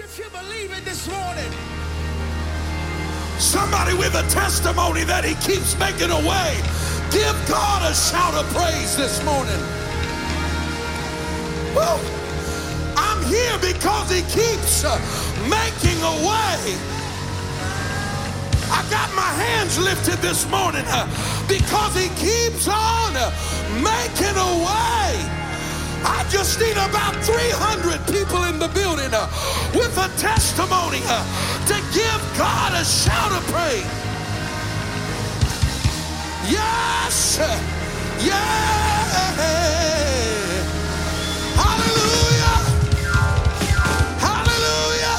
if you believe it this morning. Somebody with a testimony that he keeps making a way. Give God a shout of praise this morning. Woo. I'm here because he keeps uh, making a way. I got my hands lifted this morning uh, because he keeps on uh, making a way. I just need about 300 people in the building uh, with a testimony uh, to give God a shout of praise. Yes! Yeah! Hallelujah! Hallelujah!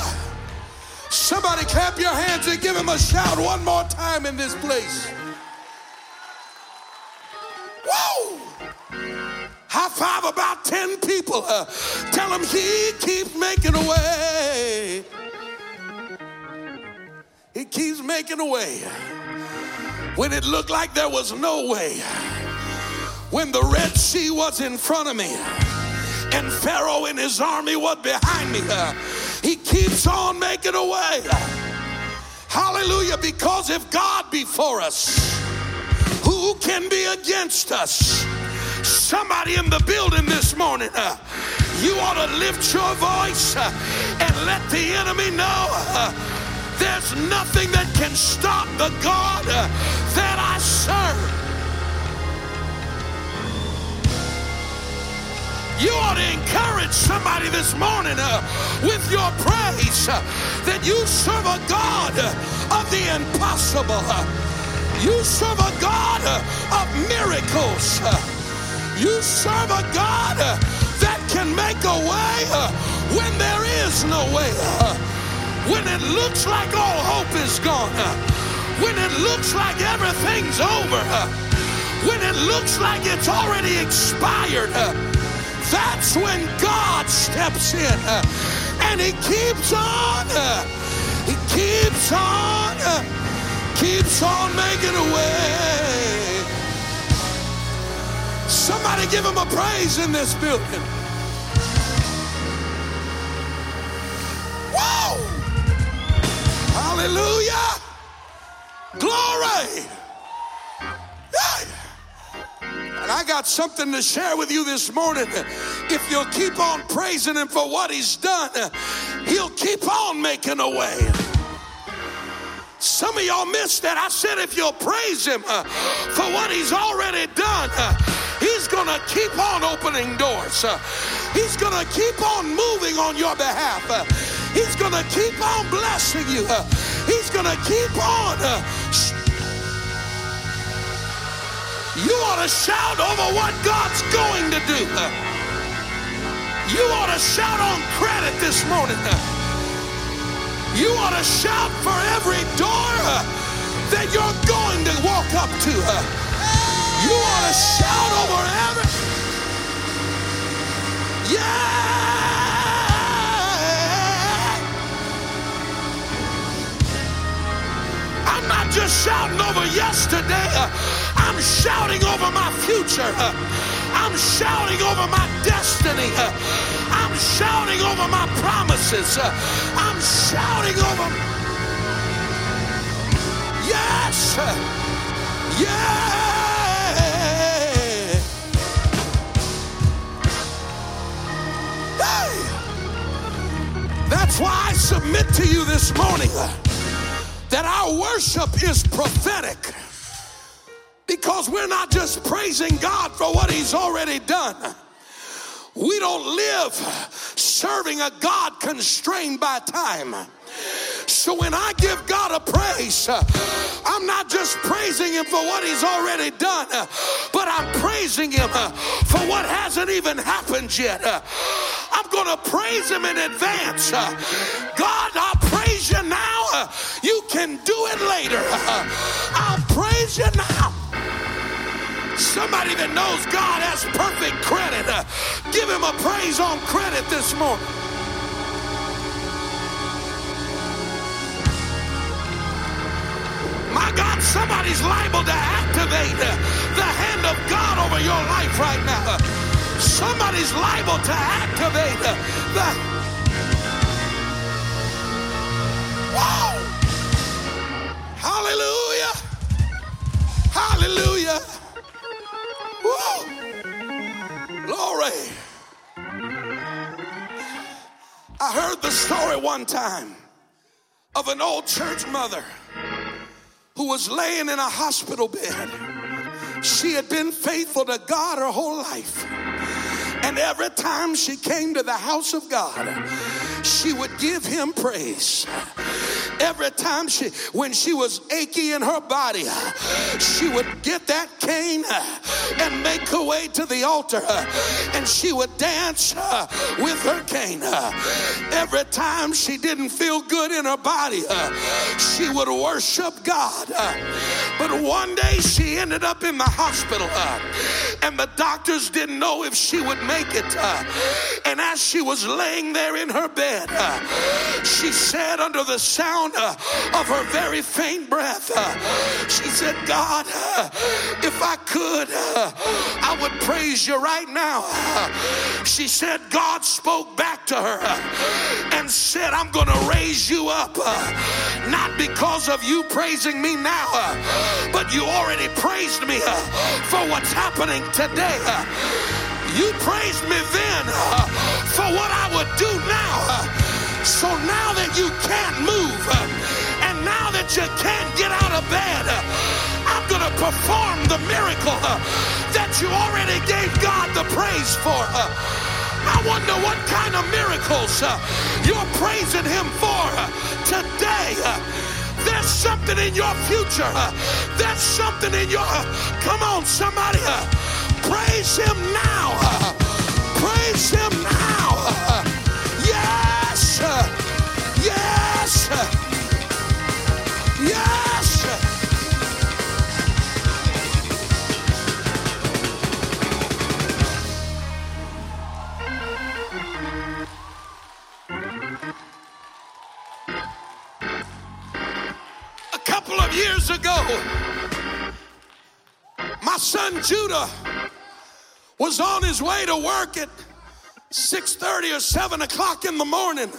Somebody clap your hands and give him a shout one more time in this place. High five about 10 people. Uh, tell him he keeps making a way. He keeps making a way. When it looked like there was no way. When the Red Sea was in front of me and Pharaoh and his army was behind me. Uh, he keeps on making a way. Hallelujah. Because if God be for us, who can be against us? Somebody in the building this morning, uh, you ought to lift your voice uh, and let the enemy know uh, there's nothing that can stop the God uh, that I serve. You ought to encourage somebody this morning uh, with your praise uh, that you serve a God uh, of the impossible. Uh, you serve a God uh, of miracles. Uh, you serve a God that can make a way when there is no way. When it looks like all hope is gone. When it looks like everything's over. When it looks like it's already expired that's when God steps in uh, and He keeps on, uh, He keeps on, uh, keeps on making a way. Somebody give Him a praise in this building. Whoa! Hallelujah! Glory! And I got something to share with you this morning. If you'll keep on praising Him for what He's done, He'll keep on making a way. Some of y'all missed that. I said, if you'll praise Him uh, for what He's already done, uh, He's going to keep on opening doors. Uh, he's going to keep on moving on your behalf. Uh, he's going to keep on blessing you. Uh, he's going to keep on you ought to shout over what God's going to do. You ought to shout on credit this morning. You ought to shout for every door that you're going to walk up to. You ought to shout over every. Yeah! I'm not just shouting over yesterday. I'm shouting over my future. I'm shouting over my destiny. I'm shouting over my promises. I'm shouting over. Yes. Yeah. That's why I submit to you this morning that our worship is prophetic because we're not just praising God for what He's already done. We don't live serving a God constrained by time. So when I give God a praise, uh, I'm not just praising Him for what He's already done, uh, but I'm praising Him uh, for what hasn't even happened yet. I'm going to praise Him in advance. God, I praise you now. You can do it later. I'll praise you now. Somebody that knows God has perfect credit, give Him a praise on credit this morning. God, somebody's liable to activate uh, the hand of God over your life right now. Uh, somebody's liable to activate uh, the. Whoa! Hallelujah! Hallelujah! Whoa! Glory! I heard the story one time of an old church mother who was laying in a hospital bed. She had been faithful to God her whole life. And every time she came to the house of God, she would give him praise. Every time she, when she was achy in her body, she would get that cane and make her way to the altar and she would dance with her cane. Every time she didn't feel good in her body, she would worship God. But one day she ended up in the hospital and the doctors didn't know if she would make it. And as she was laying there in her bed. She said, under the sound of her very faint breath, she said, God, if I could, I would praise you right now. She said, God spoke back to her and said, I'm going to raise you up, not because of you praising me now, but you already praised me for what's happening today. You praised me then for what I would do now. Uh, so now that you can't move uh, and now that you can't get out of bed, uh, I'm going to perform the miracle uh, that you already gave God the praise for. Uh, I wonder what kind of miracles you're praising Him for today. There's something in your future. There's something in your. Come on, somebody. Praise him now. Praise him now. Ago, my son Judah was on his way to work at 6.30 or 7 o'clock in the morning.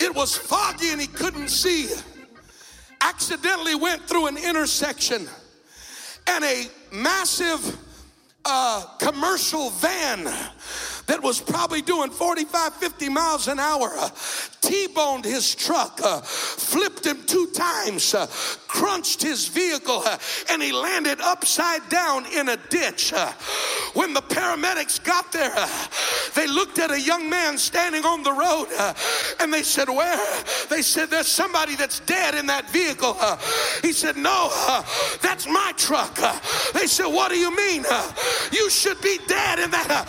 It was foggy and he couldn't see. Accidentally went through an intersection and a massive uh, commercial van that was probably doing 45, 50 miles an hour, uh, T-boned his truck, uh, flipped him two times, uh, crunched his vehicle, uh, and he landed upside down in a ditch. Uh, when the paramedics got there, uh, they looked at a young man standing on the road and they said, Where? They said, There's somebody that's dead in that vehicle. he said, No, that's my truck. they said, What do you mean? you should be dead in that.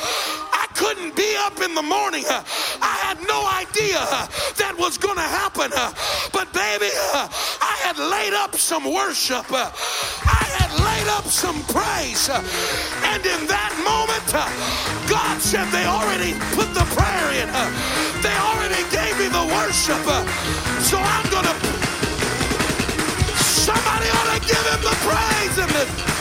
I couldn't be up in the morning. Uh, I had no idea uh, that was going to happen. Uh, but baby, I had laid up some worship. I had laid up some praise. And in that moment, God said they already put the prayer in. They already gave me the worship. So I'm going to Somebody ought to give him the praise in this.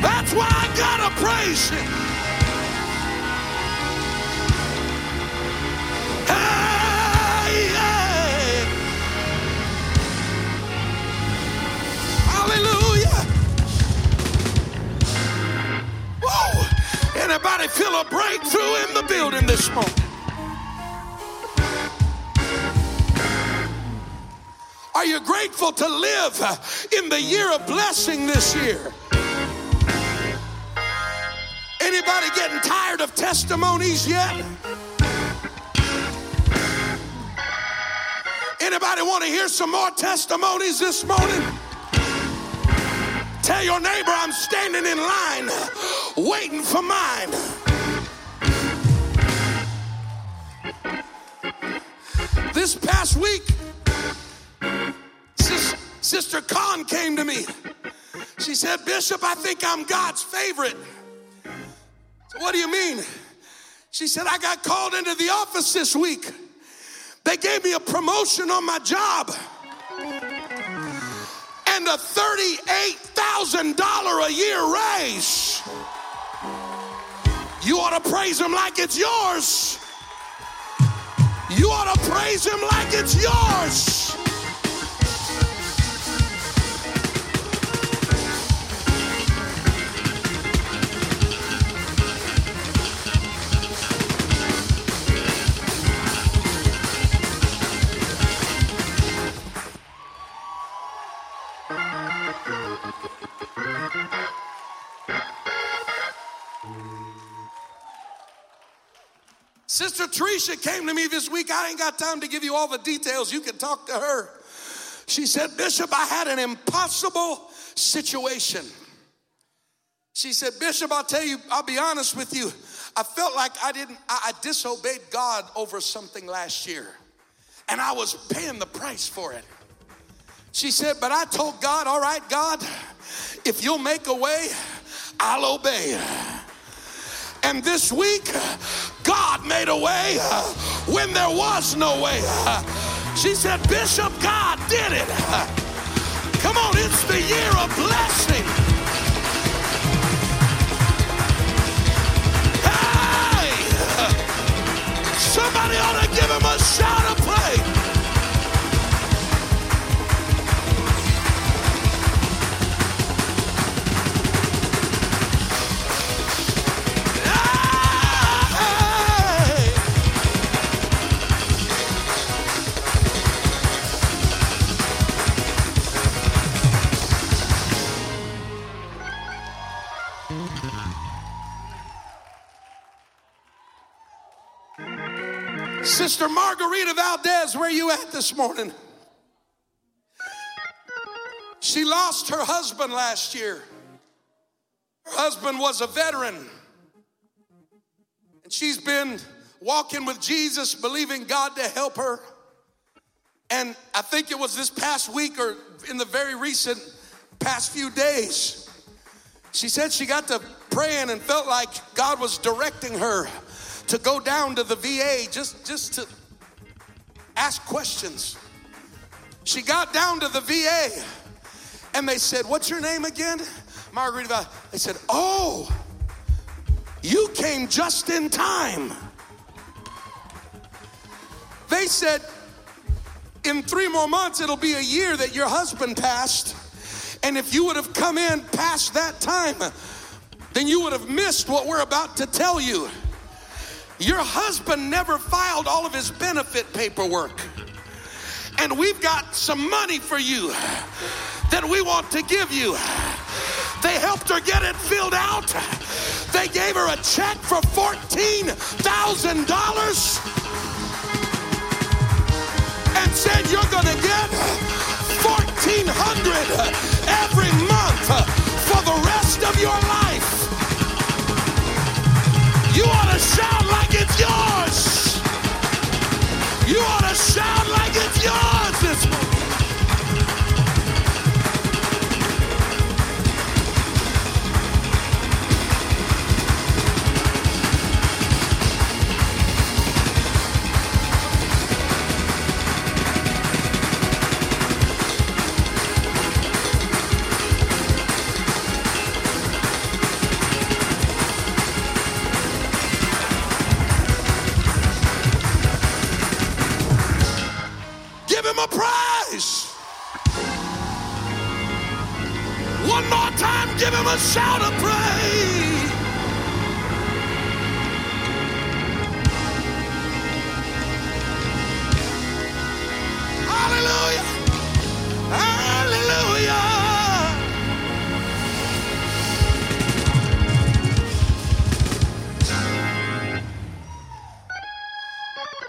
That's why I gotta praise him. Hey. Hallelujah. Anybody feel a breakthrough in the building this morning? Are you grateful to live in the year of blessing this year? Anybody getting tired of testimonies yet? Anybody want to hear some more testimonies this morning? Tell your neighbor I'm standing in line waiting for mine. This past week, Sister Khan came to me. She said, Bishop, I think I'm God's favorite. So what do you mean? She said, I got called into the office this week. They gave me a promotion on my job and a $38,000 a year raise. You ought to praise him like it's yours. You ought to praise him like it's yours. Sister Teresa came to me this week. I ain't got time to give you all the details. You can talk to her. She said, Bishop, I had an impossible situation. She said, Bishop, I'll tell you, I'll be honest with you. I felt like I didn't, I, I disobeyed God over something last year, and I was paying the price for it. She said, But I told God, All right, God, if you'll make a way, I'll obey. And this week, God made a way uh, when there was no way. Uh, she said, Bishop, God did it. Uh, come on, it's the year of blessing. Hey! Somebody ought to give him a shout of Margarita Valdez, where you at this morning? She lost her husband last year. Her husband was a veteran. And she's been walking with Jesus, believing God to help her. And I think it was this past week or in the very recent past few days, she said she got to praying and felt like God was directing her to go down to the VA just, just to ask questions. She got down to the VA and they said, What's your name again? Margarita. Val-" They said, Oh, you came just in time. They said, In three more months, it'll be a year that your husband passed. And if you would have come in past that time, then you would have missed what we're about to tell you. Your husband never filed all of his benefit paperwork. And we've got some money for you that we want to give you. They helped her get it filled out. They gave her a check for $14,000 and said, You're going to get 1400 every month for the rest of your life. You ought to shout like it's yours. You ought to shout like it's yours this morning. Give him a shout of praise. Hallelujah. Hallelujah.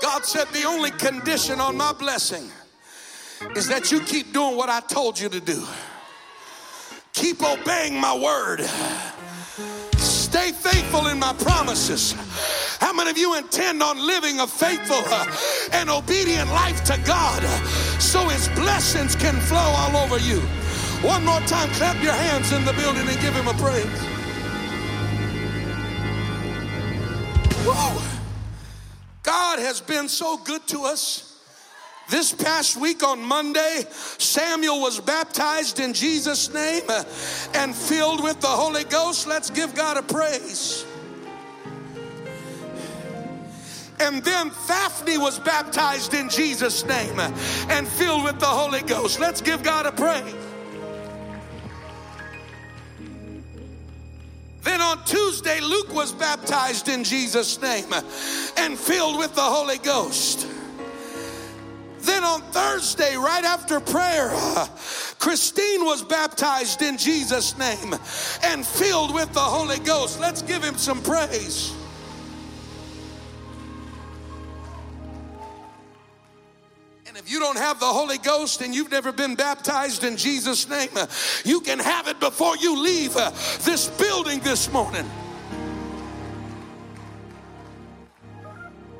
God said the only condition on my blessing is that you keep doing what I told you to do. Keep obeying my word. Stay faithful in my promises. How many of you intend on living a faithful uh, and obedient life to God so his blessings can flow all over you? One more time, clap your hands in the building and give him a praise. Whoa. God has been so good to us. This past week on Monday, Samuel was baptized in Jesus' name and filled with the Holy Ghost. Let's give God a praise. And then Daphne was baptized in Jesus' name and filled with the Holy Ghost. Let's give God a praise. Then on Tuesday, Luke was baptized in Jesus' name and filled with the Holy Ghost. Then on Thursday, right after prayer, Christine was baptized in Jesus' name and filled with the Holy Ghost. Let's give him some praise. And if you don't have the Holy Ghost and you've never been baptized in Jesus' name, you can have it before you leave uh, this building this morning.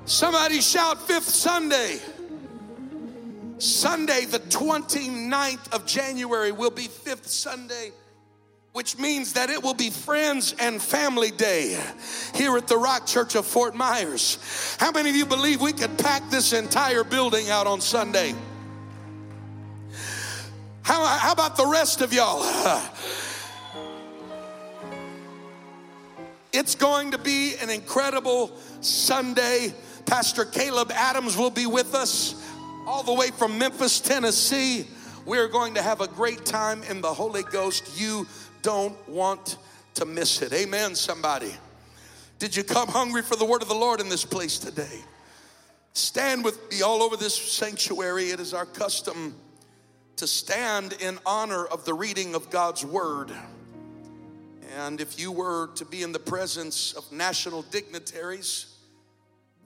Somebody shout, Fifth Sunday. Sunday, the 29th of January, will be Fifth Sunday, which means that it will be Friends and Family Day here at the Rock Church of Fort Myers. How many of you believe we could pack this entire building out on Sunday? How, how about the rest of y'all? It's going to be an incredible Sunday. Pastor Caleb Adams will be with us all the way from Memphis, Tennessee. We're going to have a great time in the Holy Ghost. You don't want to miss it. Amen, somebody. Did you come hungry for the word of the Lord in this place today? Stand with me all over this sanctuary. It is our custom to stand in honor of the reading of God's word. And if you were to be in the presence of national dignitaries,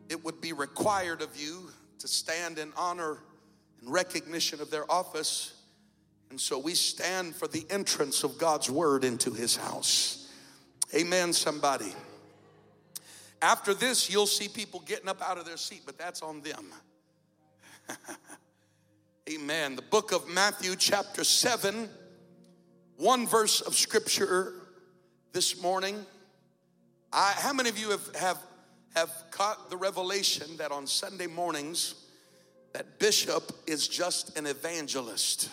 it would be required of you to stand in honor and recognition of their office. And so we stand for the entrance of God's word into his house. Amen, somebody. After this, you'll see people getting up out of their seat, but that's on them. Amen. The book of Matthew, chapter 7, one verse of scripture this morning. I, how many of you have, have have caught the revelation that on Sunday mornings, that bishop is just an evangelist.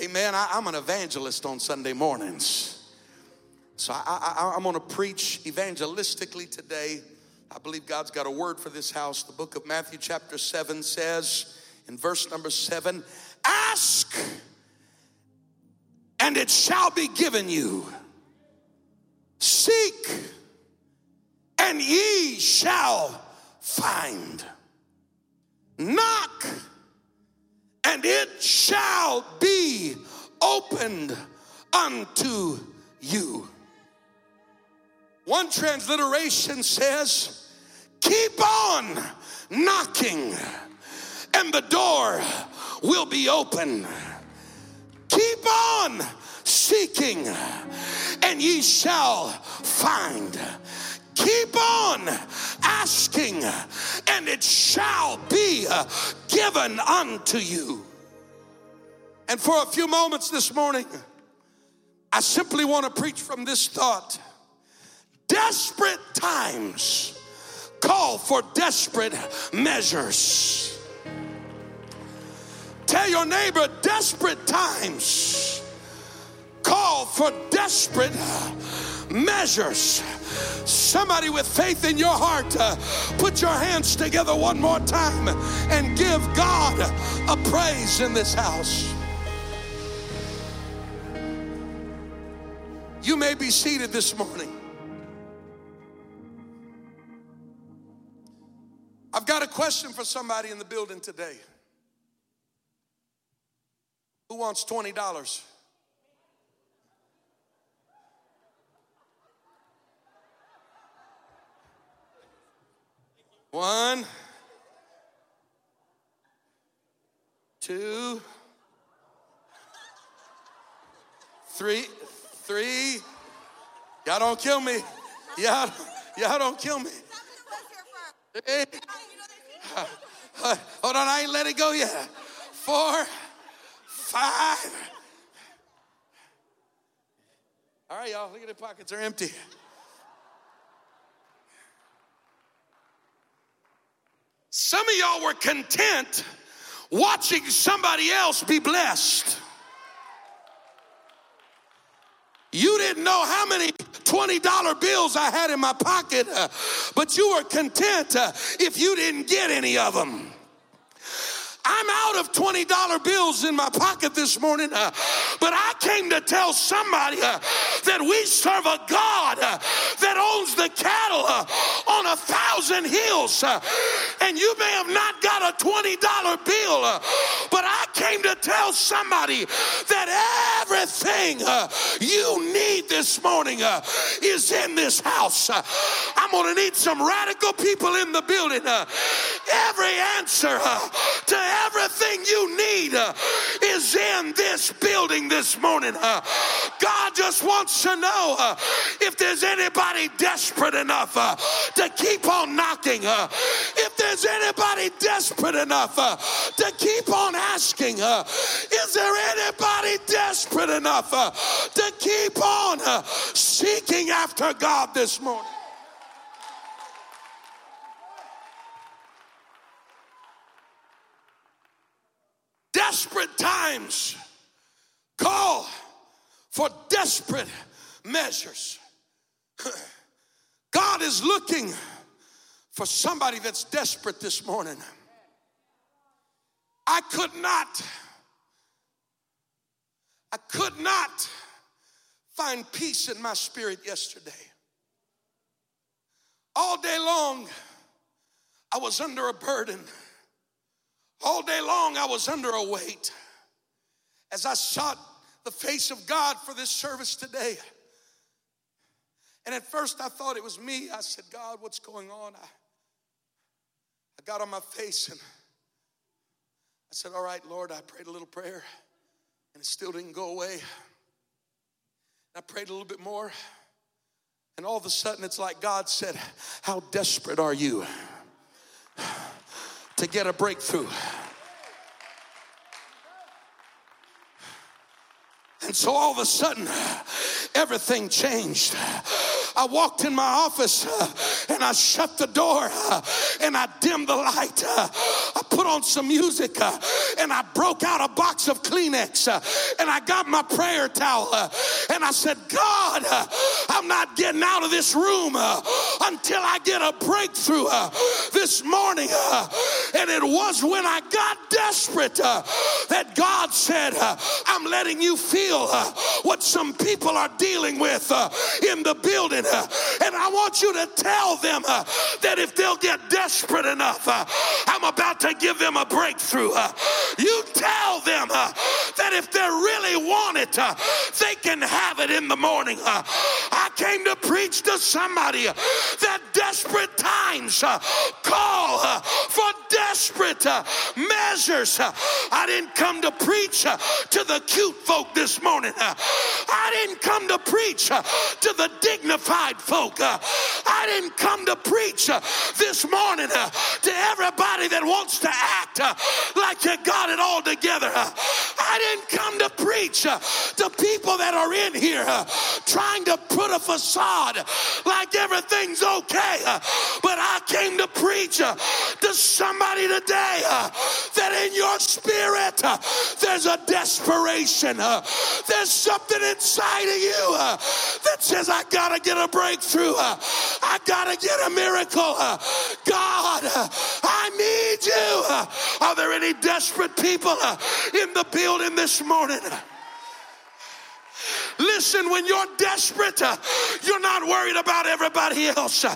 Amen. I, am an evangelist on Sunday mornings. So I, am going to preach evangelistically today. I believe God's got a word for this house. The book of Matthew, chapter 7, says in verse number 7 Ask, and it shall be given you. Seek, and ye shall find. Knock, and it shall be opened unto you. One transliteration says, Keep on knocking, and the door will be open. Keep on seeking, and ye shall find. Keep on asking, and it shall be given unto you. And for a few moments this morning, I simply want to preach from this thought. Desperate times call for desperate measures. Tell your neighbor, desperate times call for desperate measures. Somebody with faith in your heart, uh, put your hands together one more time and give God a praise in this house. You may be seated this morning. I've got a question for somebody in the building today. Who wants $20? One, two, three, three. Y'all don't kill me. Y'all, y'all don't kill me. Hold on, I ain't let it go yet. Four, five. All right, y'all, look at the pockets are empty. Some of y'all were content watching somebody else be blessed. You didn't know how many $20 bills I had in my pocket, uh, but you were content uh, if you didn't get any of them. I'm out of $20 bills in my pocket this morning, uh, but I came to tell somebody uh, that we serve a God uh, that owns the cattle uh, on a thousand hills. Uh, and you may have not got a $20 bill, uh, but I came to tell somebody that everything uh, you need this morning uh, is in this house. Uh, I'm going to need some radical people in the building. every answer to everything you need uh, is in this building this morning. Uh, God just wants to know uh, if there's anybody desperate enough uh, to keep on knocking, uh, if there's anybody desperate enough uh, to keep on asking, is there anybody desperate enough to keep on seeking after God this morning? desperate times for desperate measures. God is looking for somebody that's desperate this morning. I could not, I could not find peace in my spirit yesterday. All day long, I was under a burden. All day long, I was under a weight as I sought the face of God for this service today. And at first, I thought it was me. I said, God, what's going on? I, I got on my face and I said, All right, Lord, I prayed a little prayer and it still didn't go away. I prayed a little bit more, and all of a sudden, it's like God said, How desperate are you? to get a breakthrough. And so all of a sudden, everything changed. I walked in my office and I shut the door and I dimmed the light. Uh, I put on some music uh, and I broke out a box of Kleenex uh, and I got my prayer towel uh, and I said, God, I'm not getting out of this room until I get a breakthrough this morning. and it was when I got desperate that God said, I'm letting you feel what some people are dealing with in the building. And I want you to tell them uh, that if they'll get desperate enough, uh, I'm about to give them a breakthrough. You tell them that if they really want it, they can have it in the morning. I came to preach to somebody that desperate times call for desperate measures. I didn't come to preach to the cute folk this morning. I didn't come to preach to the dignified folk. I didn't come to preach this morning to everybody that wants to act uh, like you got it all together. Uh, I didn't come to preach uh, to people that are in here trying to put a facade like everything's okay. Uh, but I came to preach uh, to somebody today uh, that in your spirit there's a desperation. There's something inside of you that says, I gotta get a breakthrough. I got to get a miracle. God, I need you. Are there any desperate people in the building this morning? Listen, when you're desperate, uh, you're not worried about everybody else. Uh,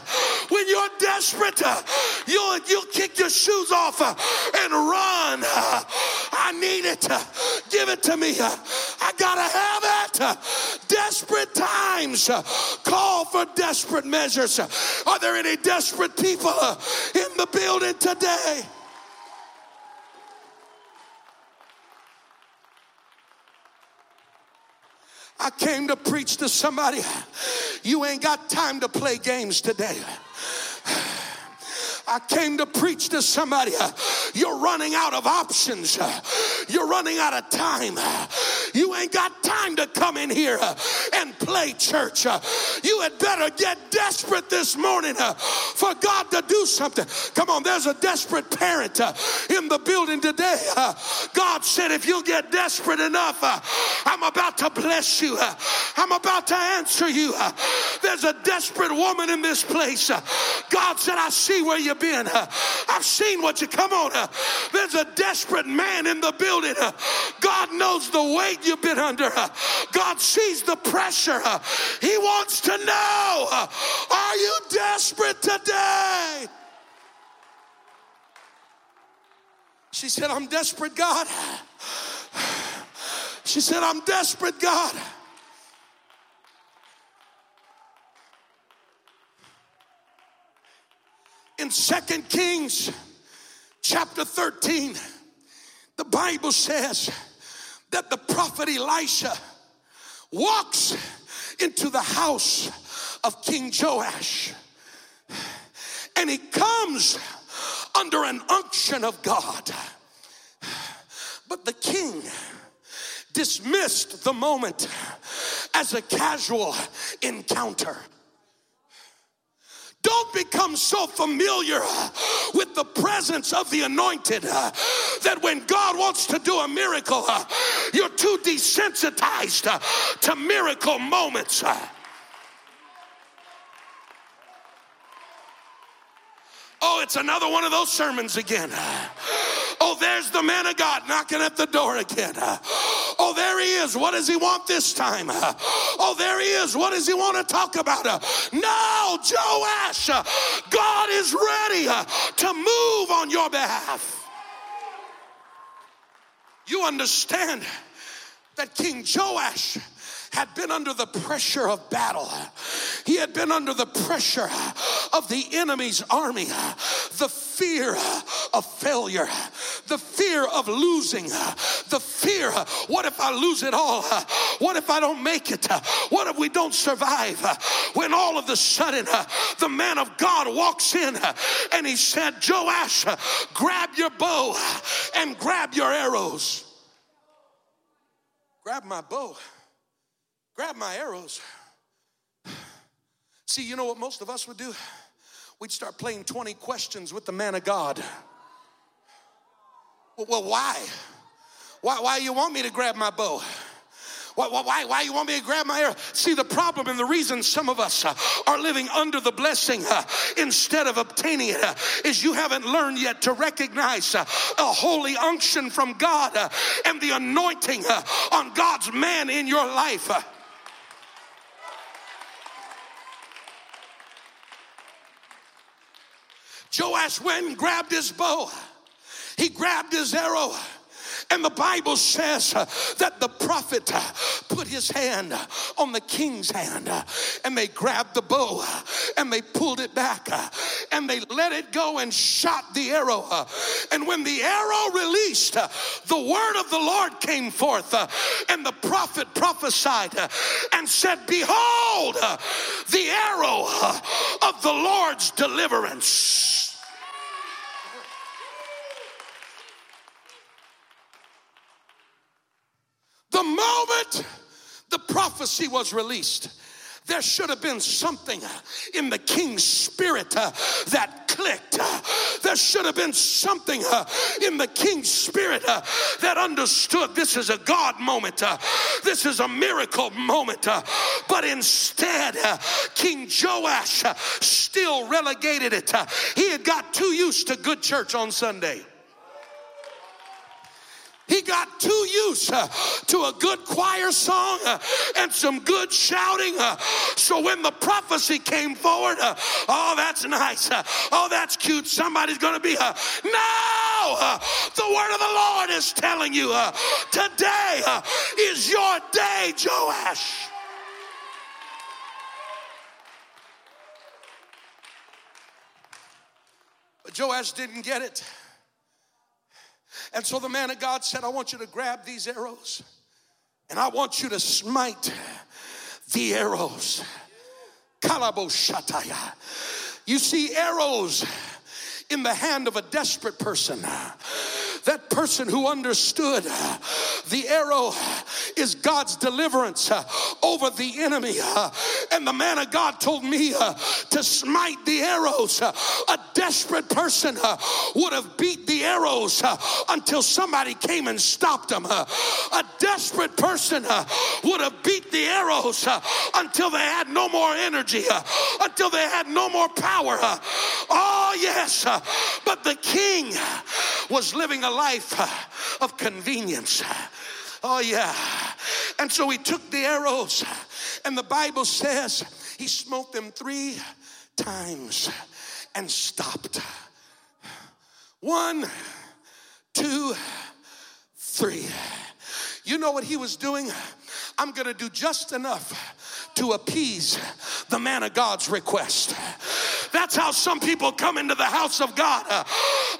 when you're desperate, uh, you'll, you'll kick your shoes off uh, and run. Uh, I need it. Uh, give it to me. I gotta have it. Desperate times call for desperate measures. Are there any desperate people in the building today? I came to preach to somebody. You ain't got time to play games today. I came to preach to somebody. You're running out of options. You're running out of time. You ain't got time to come in here uh, and play church. Uh. You had better get desperate this morning uh, for God to do something. Come on, there's a desperate parent in the building today. God said, if you'll get desperate enough, I'm about to bless you. I'm about to answer you. There's a desperate woman in this place. God said, I see where you've been. I've seen what you come on. There's a desperate man in the building. God knows the weight you've been under. God sees the pressure. He wants to know Are you desperate today? She said, I'm desperate, God. She said, I'm desperate, God. In Second Kings chapter 13, the Bible says that the prophet Elisha walks into the house of King Joash and he comes under an unction of God. But the king dismissed the moment as a casual encounter. Don't become so familiar with the presence of the anointed that when God wants to do a miracle, you're too desensitized uh, to miracle moments. Uh. Oh, it's another one of those sermons again. Uh. Oh, there's the man of God knocking at the door again. Uh. Oh, there he is. What does he want this time? Oh, there he is. What does he want to talk about? No, Joash, God is ready to move on your behalf. You understand that King Joash had been under the pressure of battle. He had been under the pressure of the enemy's army, the fear of failure, the fear of losing, the fear what if I lose it all? What if I don't make it? What if we don't survive? When all of a sudden the man of God walks in and he said, Joash, grab your bow and grab your arrows. Grab my bow grab my arrows. See, you know what most of us would do? We'd start playing 20 questions with the man of God. Well, well why? Why, why you want me to grab my bow? Why, why, why you want me to grab my arrow? See, the problem and the reason some of us uh, are living under the blessing uh, instead of obtaining it uh, is you haven't learned yet to recognize uh, a holy unction from God uh, and the anointing uh, on God's man in your life. Joash went and grabbed his bow. He grabbed his arrow. And the Bible says that the prophet put his hand on the king's hand and they grabbed the bow and they pulled it back and they let it go and shot the arrow. And when the arrow released, the word of the Lord came forth and the prophet prophesied and said, Behold, the arrow of the Lord's deliverance. The moment the prophecy was released, there should have been something in the king's spirit uh, that clicked. Uh, there should have been something uh, in the king's spirit uh, that understood this is a God moment, uh, this is a miracle moment. Uh, but instead, King Joash still relegated it. he had got too used to good church on Sunday. He got too used uh, to a good choir song uh, and some good shouting. Uh, so when the prophecy came forward, uh, oh, that's nice. Uh, oh, that's cute. Somebody's going to be. Uh, no! the word of the Lord is telling you today is your day, Joash. But Joash didn't get it. And so the man of God said, I want you to grab these arrows and I want you to smite the arrows. Kalaboshataya. You see, arrows in the hand of a desperate person. That person who understood uh, the arrow is God's deliverance uh, over the enemy. Uh, and the man of God told me to smite the arrows. A desperate person would have beat the arrows until somebody came and stopped them. A desperate person would have beat the arrows until they had no more energy, until they had no more power. Oh, yes. But the king was living a life of convenience. Oh, yeah. And so he took the arrows, and the Bible says he smote them three times and stopped. One, two, three. You know what he was doing? I'm gonna do just enough to appease the man of God's request. That's how some people come into the house of God. Uh,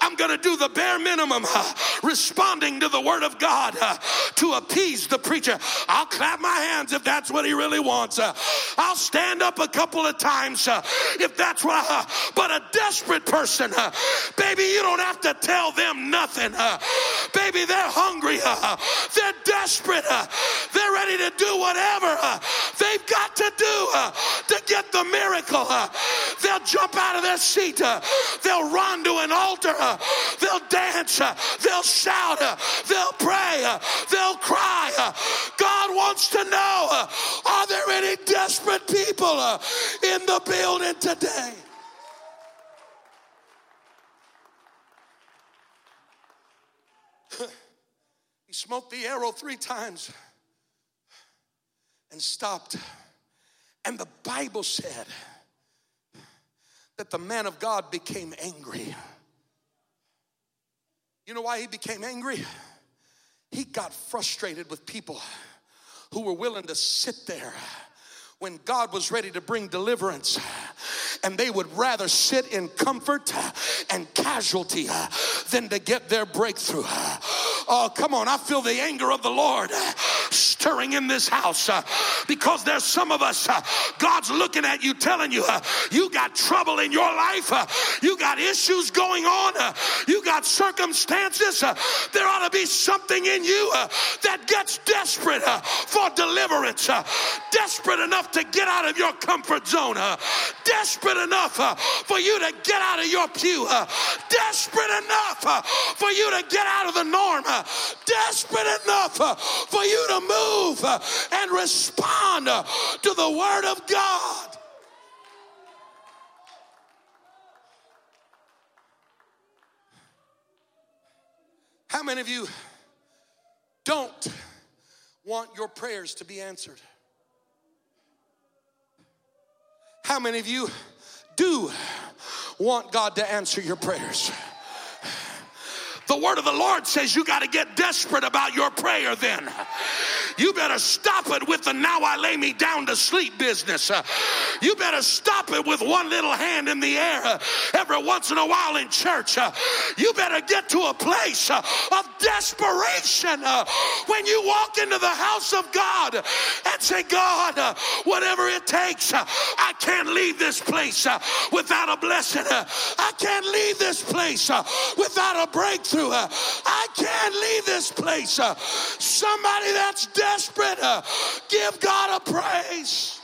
I'm going to do the bare minimum, uh, responding to the word of God uh, to appease the preacher. I'll clap my hands if that's what he really wants. Uh. I'll stand up a couple of times uh, if that's what. I, but a desperate person, baby, you don't have to tell them nothing. Baby, they're hungry. They're desperate. They're ready to do whatever they've got to do to get the miracle. They'll jump out of their seat. Uh, they'll run to an altar. Uh, they'll dance. Uh, they'll shout. They'll pray. They'll cry. God wants to know are there any desperate people in the building today? he smoked the arrow three times and stopped. And the Bible said, that the man of God became angry. You know why he became angry? He got frustrated with people who were willing to sit there when God was ready to bring deliverance, and they would rather sit in comfort and casualty than to get their breakthrough. Oh, come on, I feel the anger of the Lord stirring in this house uh, because there's some of us, uh, God's looking at you, telling you, uh, you got trouble in your life, you got issues going on, you got circumstances. there ought to be something in you that gets desperate for deliverance, desperate enough to get out of your comfort zone, uh, desperate enough uh, for you to get out of your pew, uh, desperate enough uh, for you to get out of the norm, uh, desperate enough uh, for you to move uh, and respond uh, to the Word of God. How many of you don't want your prayers to be answered? How many of you do want God to answer your prayers? The word of the Lord says you got to get desperate about your prayer then. You better stop it with the now I lay me down to sleep business. You better stop it with one little hand in the air every once in a while in church. You better get to a place of desperation when you walk into the house of God and say, God, whatever it takes, I can't leave this place without a blessing. I can't leave this place without a breakthrough. I can't leave this place. Somebody that's desperate, uh, give God a praise.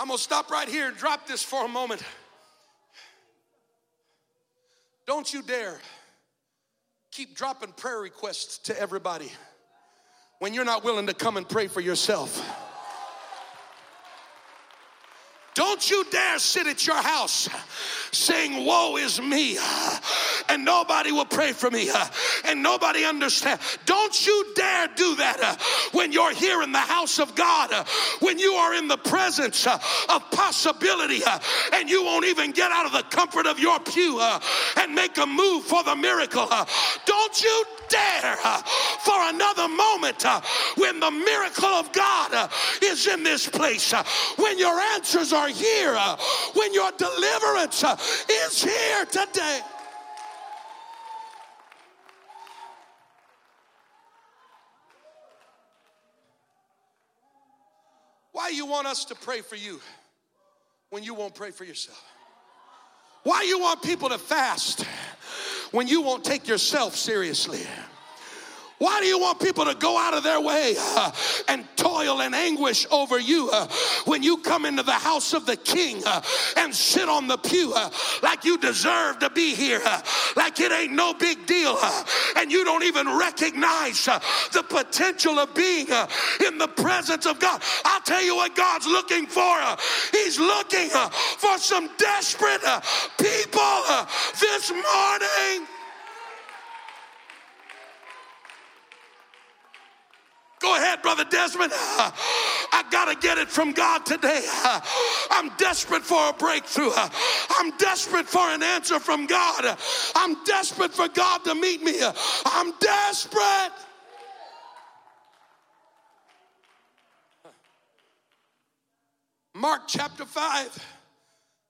I'm going to stop right here and drop this for a moment. Don't you dare keep dropping prayer requests to everybody when you're not willing to come and pray for yourself. Don't you dare sit at your house saying, Woe is me, and nobody will pray for me, and nobody understand. Don't you dare do that when you're here in the house of God, when you are in the presence of possibility, and you won't even get out of the comfort of your pew and make a move for the miracle. Don't you dare for another moment when the miracle of God is in this place, when your answers are are here, uh, when your deliverance uh, is here today. Why you want us to pray for you when you won't pray for yourself? Why you want people to fast when you won't take yourself seriously? Why do you want people to go out of their way uh, and toil and anguish over you uh, when you come into the house of the king uh, and sit on the pew uh, like you deserve to be here, uh, like it ain't no big deal, uh, and you don't even recognize the potential of being in the presence of God? I'll tell you what God's looking for. He's looking for some desperate people this morning. Go ahead, Brother Desmond. I got to get it from God today. I'm desperate for a breakthrough. I'm desperate for an answer from God. I'm desperate for God to meet me. I'm desperate. Mark chapter 5,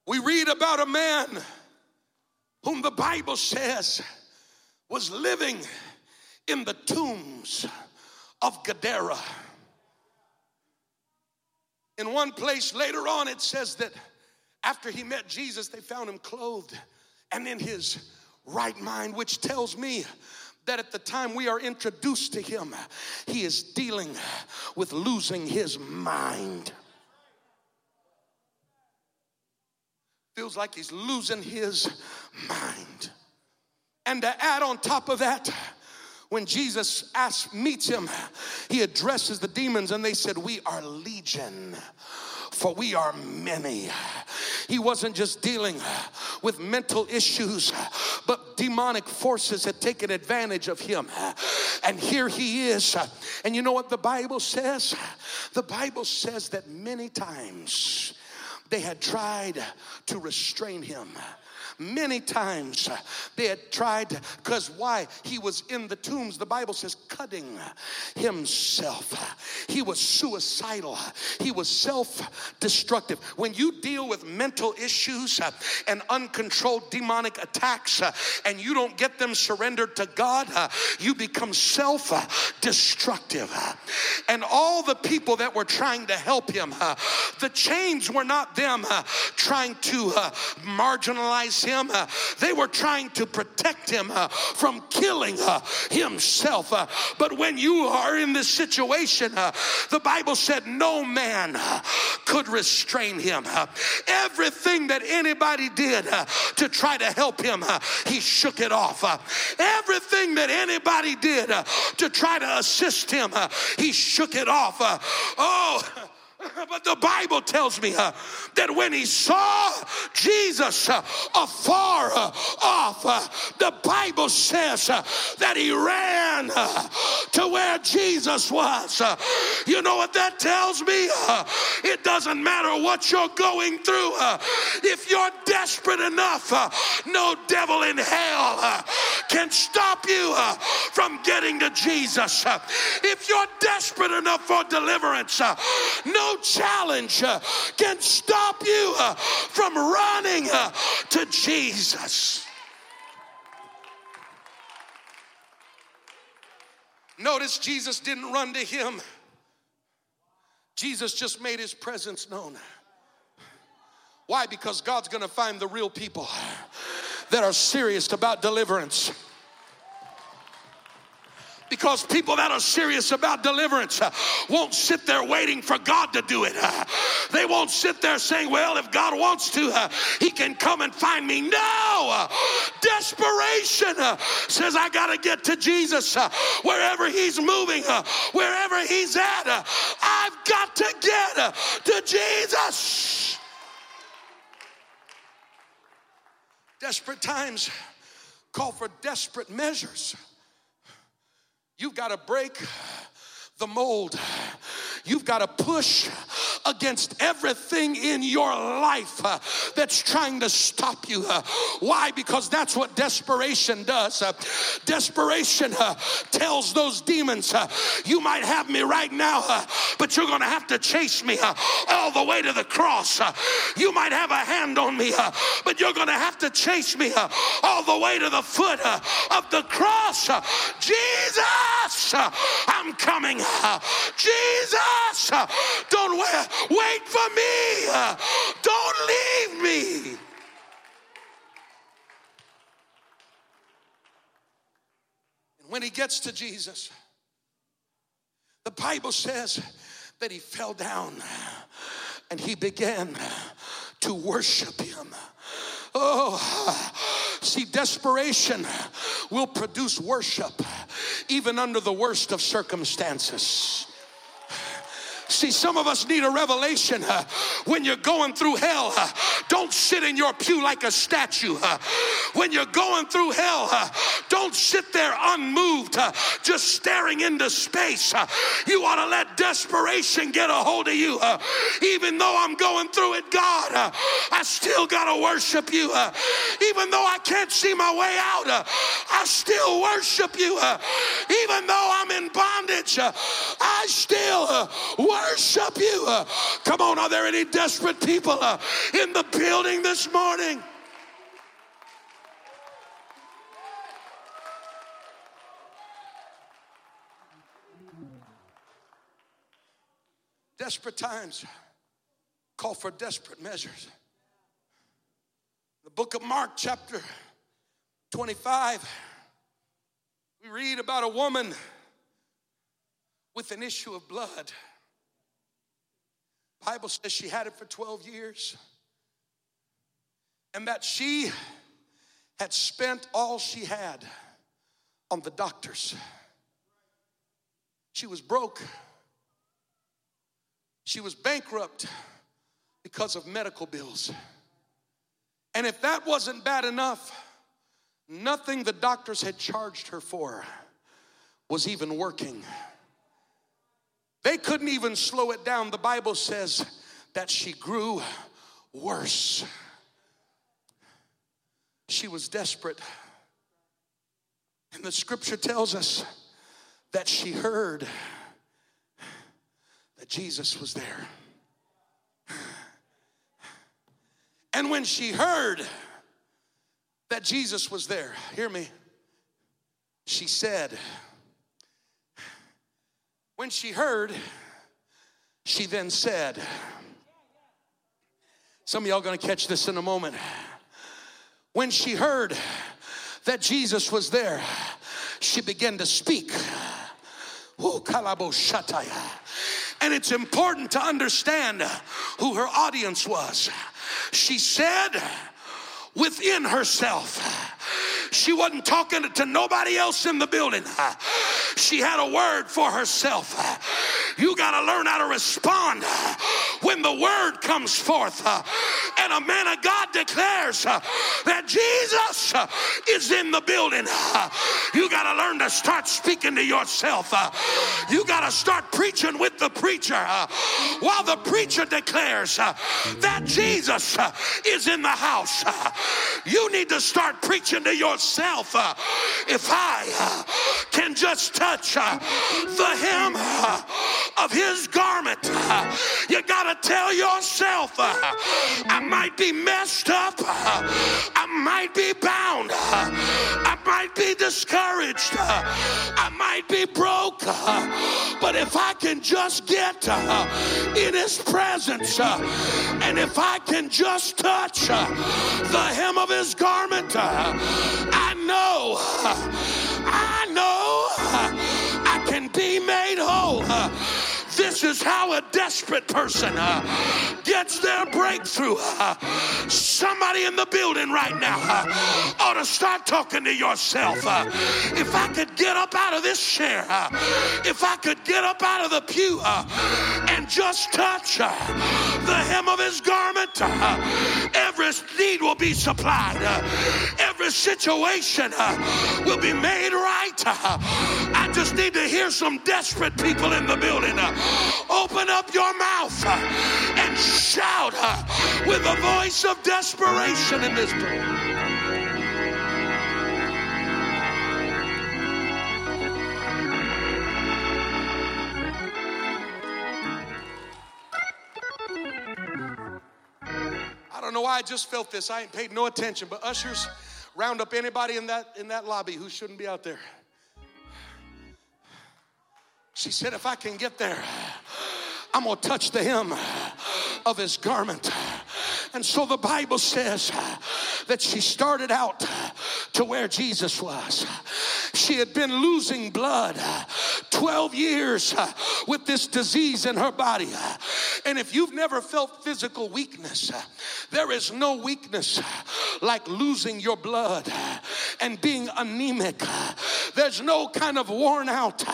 we read about a man whom the Bible says was living in the tombs of Gadara. In one place later on, it says that after he met Jesus, they found him clothed and in his right mind, which tells me that at the time we are introduced to him, he is dealing with losing his mind. Feels like he's losing his mind. And to add on top of that, when Jesus asks, meets him, he addresses the demons and they said, We are legion for we are many. He wasn't just dealing with mental issues, but demonic forces had taken advantage of him. And here he is. And you know what the Bible says? The Bible says that many times they had tried to restrain him Many times they had tried, because why? He was in the tombs. The Bible says, cutting himself. He was suicidal. He was self destructive. When you deal with mental issues and uncontrolled demonic attacks and you don't get them surrendered to God, you become self destructive. And all the people that were trying to help him, the chains were not them trying to marginalize uh, they were trying to protect him uh, from killing uh, himself. Uh. But when you are in this situation, uh, the Bible said no man uh, could restrain him. everything that anybody did to try to help him, he shook it off. everything that anybody did to try to assist him, he shook it off. oh, But the Bible tells me uh, that when he saw Jesus uh, afar uh, off, uh, the Bible says uh, that he ran uh, to where Jesus was. you know what that tells me? it doesn't matter what you're going through. if you're desperate enough, no devil in hell can stop you from getting to Jesus. if you're desperate enough for deliverance, no challenge uh, can stop you uh, from running uh, to Jesus. Notice Jesus didn't run to him. Jesus just made his presence known. Why? Because God's gonna find the real people that are serious about deliverance because people that are serious about deliverance uh, won't sit there waiting for God to do it. Uh, they won't sit there saying, Well, if God wants to, uh, He can come and find me. No! Desperation says, I got to get to Jesus wherever He's moving, wherever He's at. I've got to get to Jesus. Desperate times call for desperate measures. You've got to break the mold. You've got to push against everything in your life uh, that's trying to stop you. Uh, why? Because that's what desperation does. Uh, desperation uh, tells those demons, uh, You might have me right now, uh, but you're going to have to chase me all the way to the cross. you might have a hand on me, but you're going to have to chase me all the way to the foot of the cross. Jesus, I'm coming. Jesus, don't Wait for me. Don't leave me. And when he gets to Jesus, the Bible says that he fell down and he began to worship him. Oh, see, desperation will produce worship even under the worst of circumstances. See, some of us need a revelation uh, when you're going through hell. Uh, don't sit in your pew like a statue. Uh, when you're going through hell, don't sit there unmoved, just staring into space. You ought to let desperation get a hold of you. even though I'm going through it, God, I still got to worship you. even though I can't see my way out, I still worship you. even though I'm in bondage, I still worship worship you. Uh, come on, are there any desperate people uh, in the building this morning? Desperate times call for desperate measures. The book of Mark, chapter 25, we read about a woman with an issue of blood. Bible says she had it for 12 years and that she had spent all she had on the doctors. She was broke. She was bankrupt because of medical bills. And if that wasn't bad enough, nothing the doctors had charged her for was even working. They couldn't even slow it down. The Bible says that she grew worse. She was desperate. And the scripture tells us that she heard that Jesus was there. And when she heard that Jesus was there, hear me, she said, when she heard, she then said, Some of y'all gonna catch this in a moment. When she heard that Jesus was there, she began to speak. And it's important to understand who her audience was. She said within herself, she wasn't talking to nobody else in the building. She had a word for herself. You got to learn how to respond when the word comes forth. And a man of God declares that Jesus is in the building. You got to learn to start speaking to yourself. You got to start preaching with the preacher while the preacher declares that Jesus is in the house. You need to start preaching to yourself. Uh, if I uh, can just touch uh, the hem of his garment. You got to tell yourself, I might be messed up, I might be bound, I might be discouraged, I might be broke, but if I can just get in his presence and if I can just touch the hem of his garment, know, I know I can be made whole. This is how a desperate person uh, gets their breakthrough. Uh, somebody in the building right now uh, ought to start talking to yourself. Uh, if I could get up out of this chair, uh, if I could get up out of the pew uh, and just touch the hem of his garment, every need will be supplied, every situation will be made right. I just need to hear some desperate people in the building. Open up your mouth and shout with a voice of desperation in this place. I don't know why I just felt this. I ain't paid no attention, but ushers, round up anybody in that in that lobby who shouldn't be out there. She said, if I can get there, I'm going to touch the hem of his garment. And so the Bible says that she started out to where Jesus was. She had been losing blood 12 years with this disease in her body. And if you've never felt physical weakness, there is no weakness like losing your blood and being anemic. There's no kind of worn out.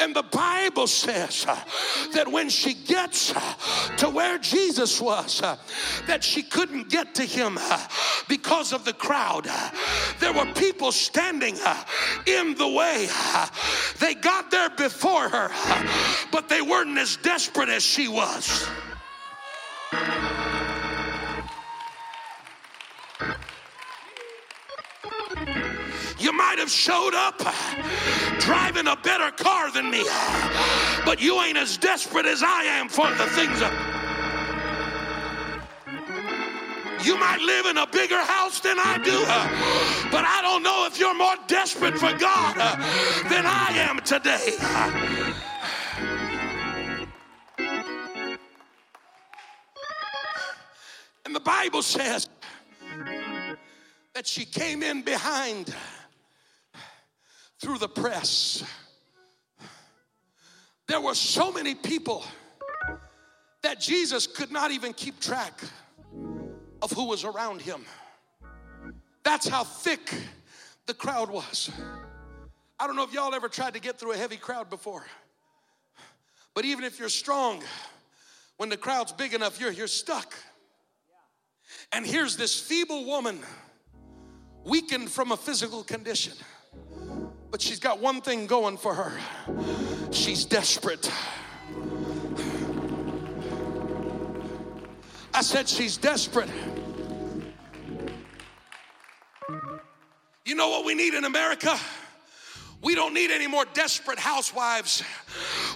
And the Bible says uh, that when she gets uh, to where Jesus was, uh, that she couldn't get to him because of the crowd. There were people standing in the way. They got there before her, but they weren't as desperate as she was. Have showed up driving a better car than me, but you ain't as desperate as I am for the things. You might live in a bigger house than I do, but I don't know if you're more desperate for God than I am today. And the Bible says that she came in behind through the press. There were so many people that Jesus could not even keep track of who was around him. That's how thick the crowd was. I don't know if y'all ever tried to get through a heavy crowd before, but even if you're strong, when the crowd's big enough, you're, you're stuck. And here's this feeble woman, weakened from a physical condition, but she's got one thing going for her she's desperate. I said she's desperate. You know what we need in America? We don't need any more desperate housewives.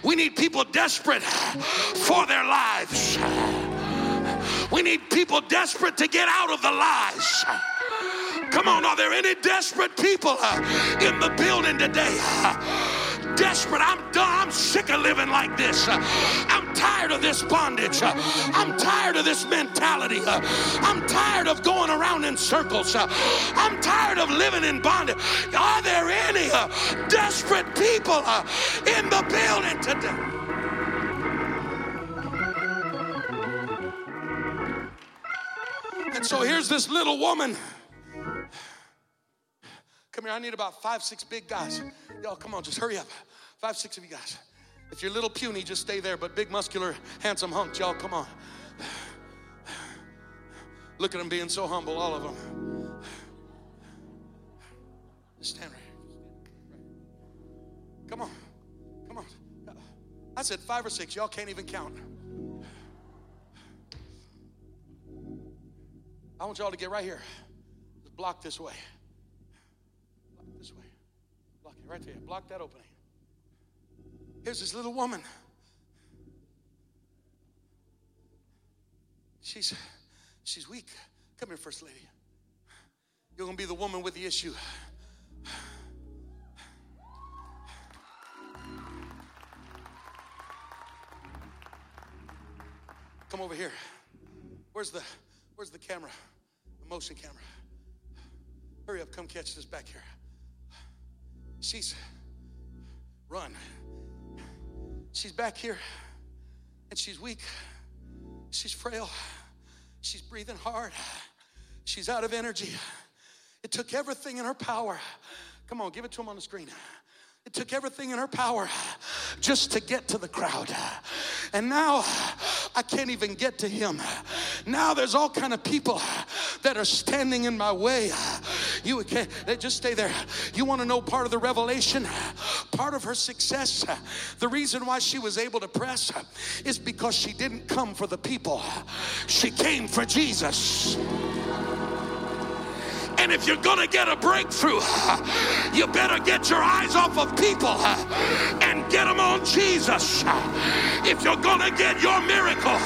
We need people desperate for their lives. We need people desperate to get out of the lies. Come on, are there any desperate people uh, in the building today? Uh, desperate. I'm done. I'm sick of living like this. Uh, I'm tired of this bondage. I'm tired of this mentality. I'm tired of going around in circles. I'm tired of living in bondage. Are there any desperate people in the building today? And so here's this little woman. Come here, I need about five, six big guys. Y'all, come on, just hurry up. Five, six of you guys. If you're little puny, just stay there, but big, muscular, handsome hunks, y'all, come on. Look at them being so humble, all of them. Stand right here. Come on. Come on. I said five or six. Y'all can't even count. I want y'all to get right here. Just block this way. Block this way. Block it right there. Block that opening. Here's this little woman. She's she's weak. Come here, First Lady. You're gonna be the woman with the issue. Come over here. Where's the where's the camera? The motion camera. Hurry up, come catch this back here. She's run. She's back here and she's weak. She's frail. She's breathing hard. She's out of energy. It took everything in her power. Come on, give it to him on the screen. It took everything in her power just to get to the crowd. And now I can't even get to him. Now there's all kind of people that are standing in my way. You they just stay there. You want to know part of the revelation? Part of her success, the reason why she was able to press is because she didn't come for the people. She came for Jesus. And if you're going to get a breakthrough, you better get your eyes off of people and get them on Jesus. If you're going to get your miracle,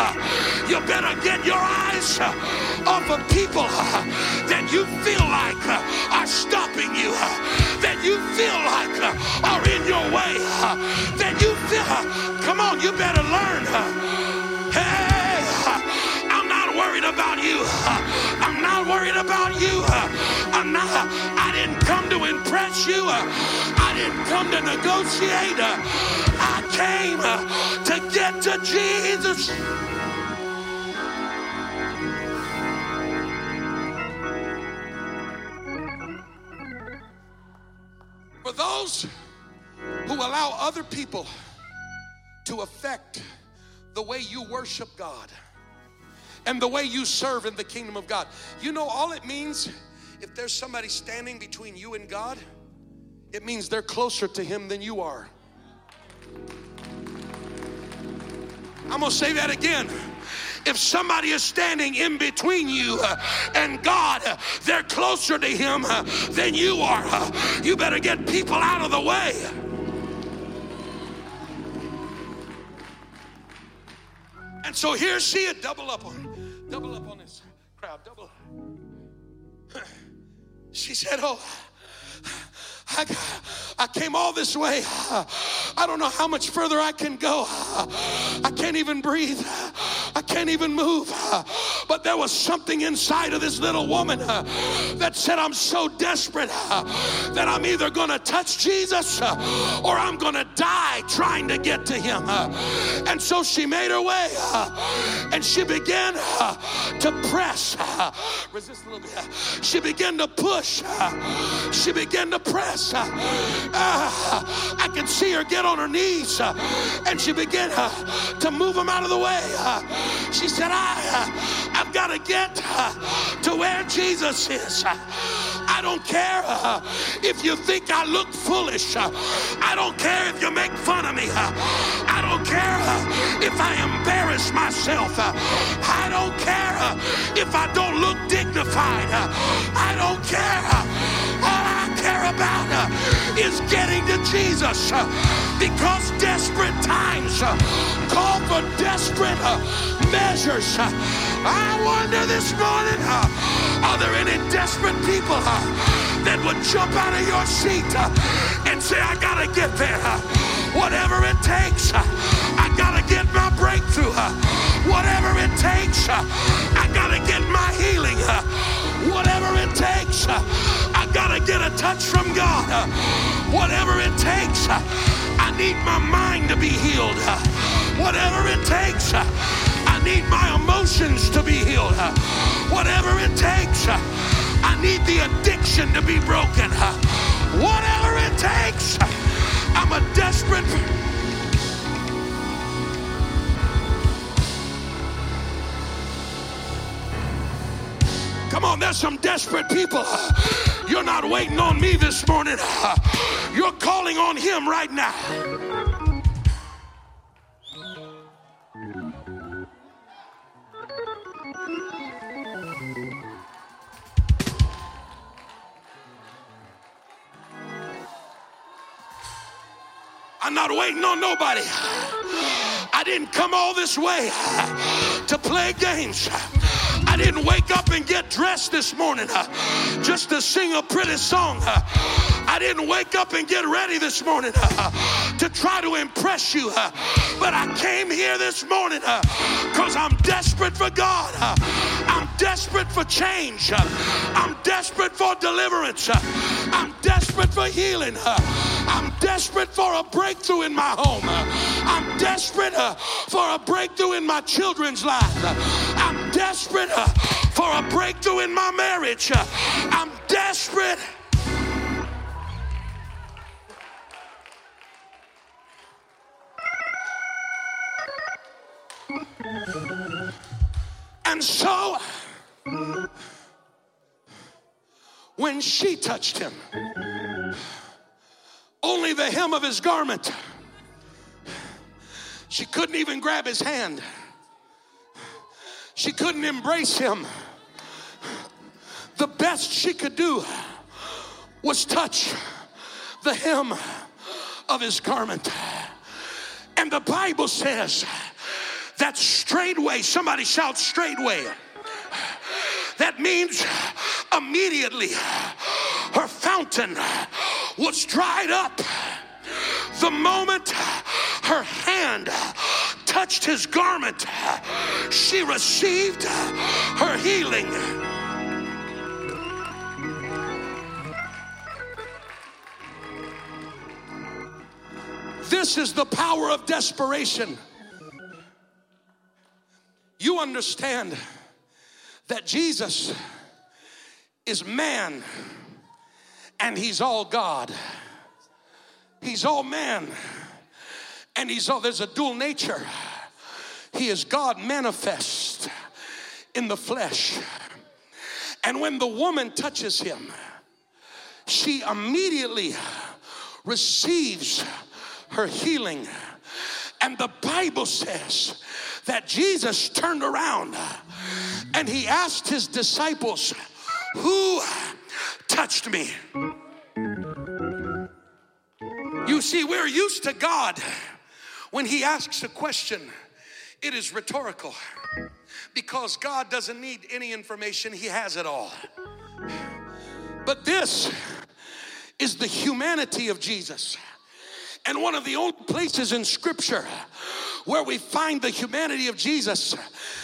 you better get your eyes off of people that you feel like uh, are stopping you, that you feel like uh, are in your way, that you feel, come on, you better learn Hey, I'm not worried about you. I'm not worried about you. I'm not, I didn't come to impress you. I didn't come to negotiate. I came to get to Jesus. For those who allow other people to affect the way you worship God and the way you serve in the kingdom of God. You know, all it means if there's somebody standing between you and God, it means they're closer to Him than you are. I'm gonna say that again. If somebody is standing in between you uh, and God, uh, they're closer to Him uh, than you are. You better get people out of the way. And so here she had double up on, double up on this crowd, double. She said, "Oh." I, I came all this way. I don't know how much further I can go. I can't even breathe. I can't even move. But there was something inside of this little woman that said, I'm so desperate that I'm either going to touch Jesus or I'm going to die trying to get to him. And so she made her way and she began to press. Resist a little bit. She began to push. She began to press. Uh, uh, I can see her get on her knees uh, and she began uh, to move him out of the way. Uh, she said, I, uh, I've got to get to where Jesus is. I don't care if you think I look foolish. I don't care if you make fun of me. I don't care if I embarrass myself. I don't care if I don't look dignified. I don't care about uh, is getting to Jesus uh, because desperate times uh, call for desperate uh, measures. Uh. I wonder this morning uh, are there any desperate people that would jump out of your seat and say, I gotta get there? Whatever it takes, I gotta get my breakthrough. Whatever it takes, I gotta get my healing. Whatever it takes, I gotta get a touch from God. Whatever it takes, I need my mind to be healed. Whatever it takes, I need my emotions to be healed. Whatever it takes, I need the addiction to be broken. Whatever it takes, I'm a desperate. Come on, there's some desperate people. You're not waiting on me this morning. You're calling on him right now. I'm not waiting on nobody. I didn't come all this way to play games. I didn't wake up and get dressed this morning just to sing a pretty song. Uh, I didn't wake up and get ready this morning uh, to try to impress you. Uh, but I came here this morning because uh, I'm desperate for God. Uh, I'm desperate for change. I'm desperate for deliverance. I'm desperate for healing. I'm desperate for a breakthrough in my home. I'm desperate for a breakthrough in my children's lives. I'm desperate for a breakthrough in my marriage. I'm desperate. And so, when she touched him, only the hem of his garment, she couldn't even grab his hand. She couldn't embrace him. The best she could do was touch the hem of his garment. And the Bible says that straightway, somebody shout straightway. That means immediately her fountain was dried up. The moment her hand touched his garment, she received her healing. This is the power of desperation. You understand that Jesus is man and he's all God. He's all man and he's all there's a dual nature. He is God manifest in the flesh. And when the woman touches him, she immediately receives her healing. And the Bible says that Jesus turned around and he asked his disciples, Who touched me? You see, we're used to God when he asks a question, it is rhetorical because God doesn't need any information, he has it all. But this is the humanity of Jesus. And one of the only places in scripture where we find the humanity of Jesus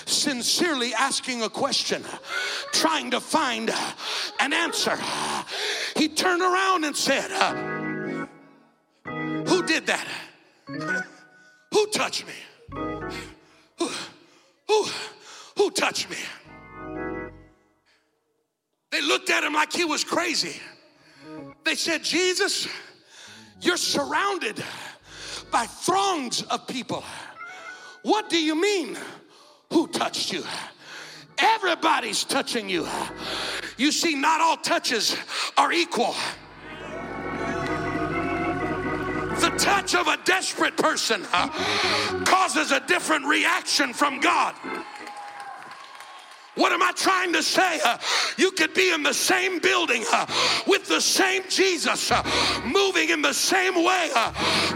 sincerely asking a question, trying to find an answer. He turned around and said, uh, Who did that? Who touched me? Who, who, who touched me? They looked at him like he was crazy. They said, Jesus, you're surrounded by throngs of people. What do you mean? Who touched you? Everybody's touching you. You see, not all touches are equal. The touch of a desperate person causes a different reaction from God. What am I trying to say? Uh, you could be in the same building uh, with the same Jesus, uh, moving in the same way,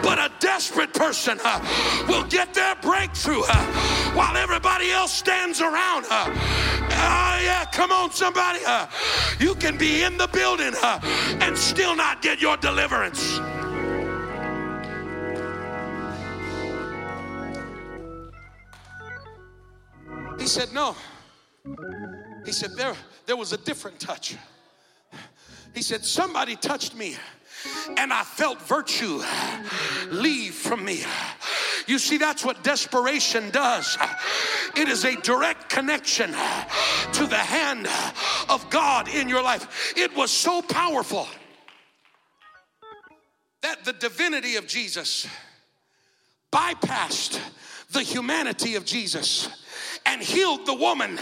but a desperate person will get their breakthrough while everybody else stands around. Ah, yeah, come on, somebody. you can be in the building and still not get your deliverance. He said, No. He said, there, there was a different touch. He said, Somebody touched me and I felt virtue leave from me. You see, that's what desperation does. It is a direct connection to the hand of God in your life. It was so powerful that the divinity of Jesus bypassed the humanity of Jesus and healed the woman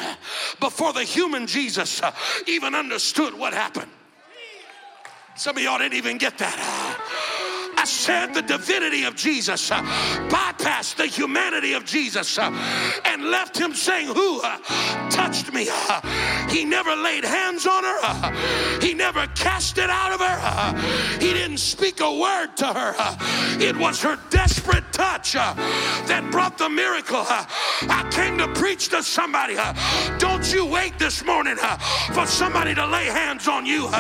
before the human Jesus even understood what happened. Some of y'all didn't even get that. I said the divinity of Jesus uh, bypassed the humanity of Jesus uh, and left him saying, Who uh, touched me? Uh, he never laid hands on her, uh, he never cast it out of her, uh, he didn't speak a word to her. it was her desperate touch that brought the miracle. I came to preach to somebody. don't you wait this morning for somebody to lay hands on you.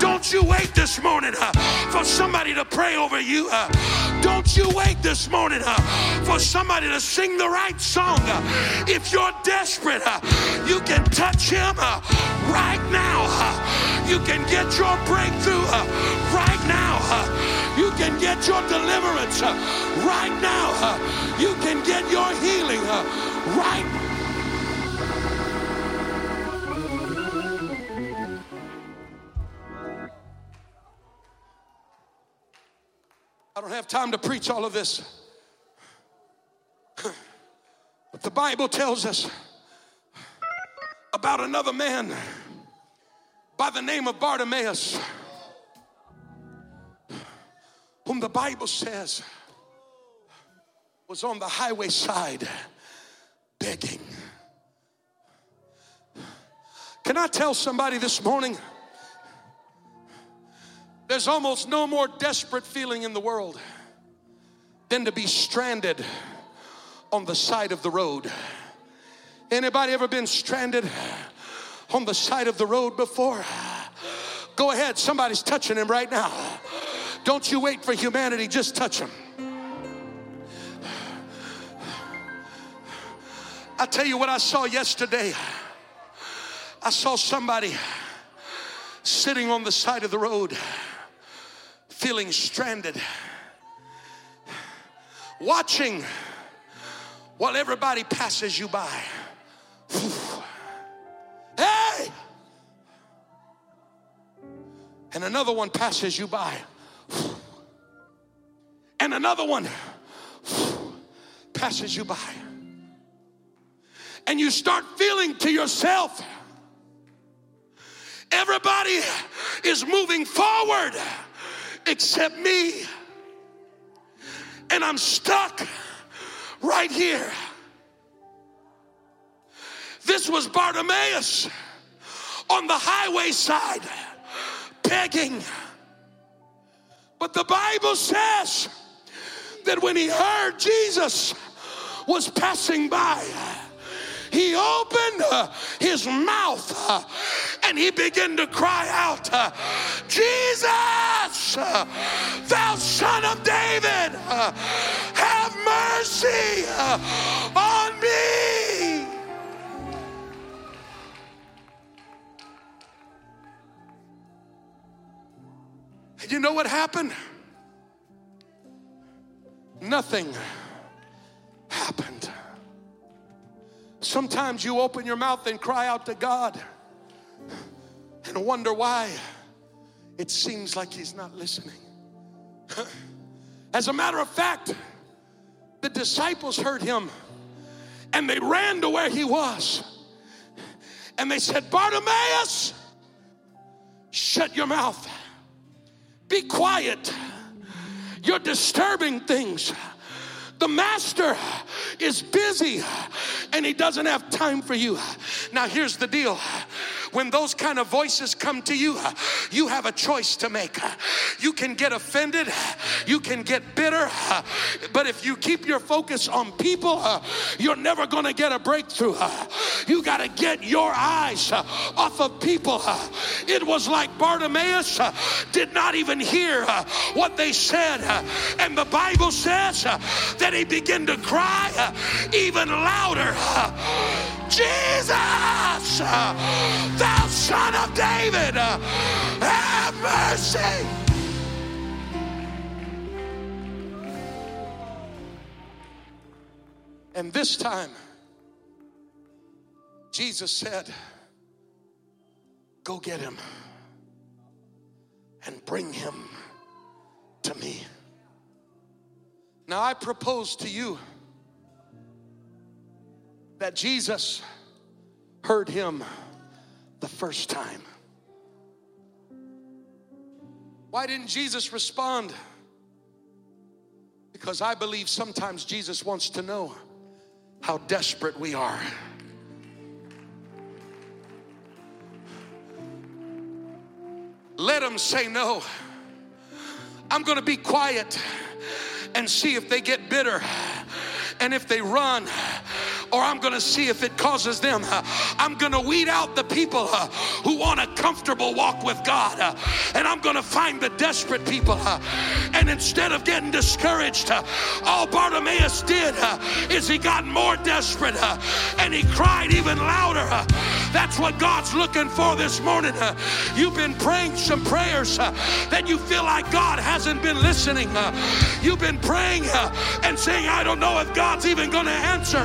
don't you wait this morning for somebody to pray over over you. Don't you wait this morning for somebody to sing the right song. If you're desperate, you can touch him right now. You can get your breakthrough right now. you can get your deliverance right now. you can get your healing right I don't have time to preach all of this. But the Bible tells us about another man by the name of Bartimaeus, whom the Bible says was on the highway side begging. Can I tell somebody this morning? There's almost no more desperate feeling in the world than to be stranded on the side of the road. Anybody ever been stranded on the side of the road before? Go ahead, somebody's touching him right now. Don't you wait for humanity, just touch him. I tell you what I saw yesterday. I saw somebody sitting on the side of the road, feeling stranded, watching while everybody passes you by. Hey! And another one passes you by. And another one passes you by. And you start feeling to yourself, everybody is moving forward except me. And I'm stuck right here. This was Bartimaeus on the highway side begging. But the Bible says that when he heard Jesus was passing by, he opened his mouth uh, and he began to cry out, uh, Thou son of David, have mercy on me. You know what happened? Nothing happened. Sometimes you open your mouth and cry out to God and wonder why it seems like He's not listening. As a matter of fact, the disciples heard him and they ran to where he was and they said, Bartimaeus, shut your mouth, be quiet. You're disturbing things. The master is busy and he doesn't have time for you. Now, here's the deal when those kind of voices come to you, you have a choice to make. You can get offended, you can get bitter, but if you keep your focus on people, you're never going to get a breakthrough. You got to get your eyes off of people. It was like Bartimaeus did not even hear what they said, and the Bible says that he began to cry even louder. Jesus, thou son of David, have mercy. And this time, Jesus said, Go get him and bring him to me. Now, I propose to you that Jesus heard him the first time. Why didn't Jesus respond? Because I believe sometimes Jesus wants to know how desperate we are. Let him say no. I'm to be quiet and see if they get bitter and if they run or I'm going to see if it causes them. I'm going to weed out the people who want a comfortable walk with God, and I'm going to find the desperate people. And instead of getting discouraged, all Bartimaeus did is he got more desperate and he cried even louder. That's what God's looking for this morning. You've been praying some prayers that you feel like God hasn't been listening. You've been praying and saying, I don't know if God's even going to answer.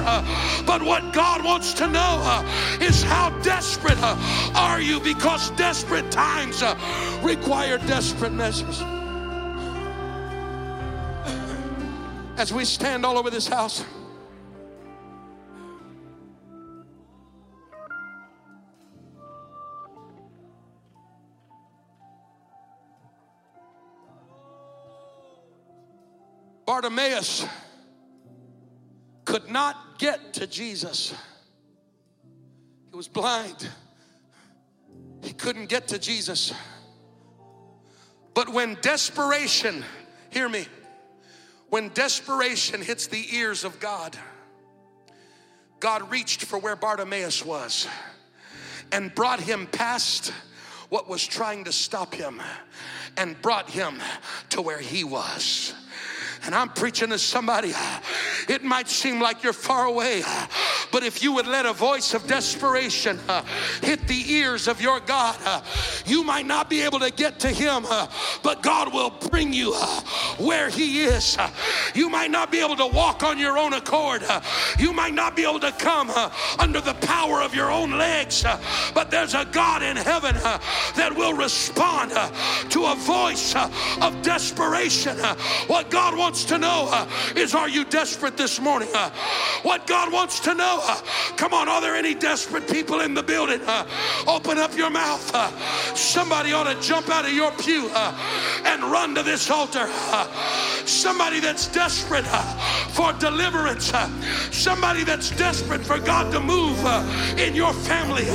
But what God wants to know uh, is how desperate uh, are you because desperate times uh, require desperate measures. As we stand all over this house, Bartimaeus could not get to Jesus. He was blind. He couldn't get to Jesus. But when desperation, hear me, when desperation hits the ears of God, God reached for where Bartimaeus was and brought him past what was trying to stop him and brought him to where he was. And I'm preaching to somebody. It might seem like you're far away, But if you would let a voice of desperation uh, hit the ears of your God, uh, you might not be able to get to Him, uh, but God will bring you uh, where He is. Uh, you might not be able to walk on your own accord. Uh, you might not be able to come under the power of your own legs, but there's a God in heaven that will respond to a voice of desperation. What God wants to know is are you desperate this morning? What God wants to know, come on, are there any desperate people in the building? Uh, open up your mouth. Uh, somebody ought to jump out of your pew uh, and run to this altar. Somebody that's desperate for deliverance. Somebody that's desperate for God to move in your family.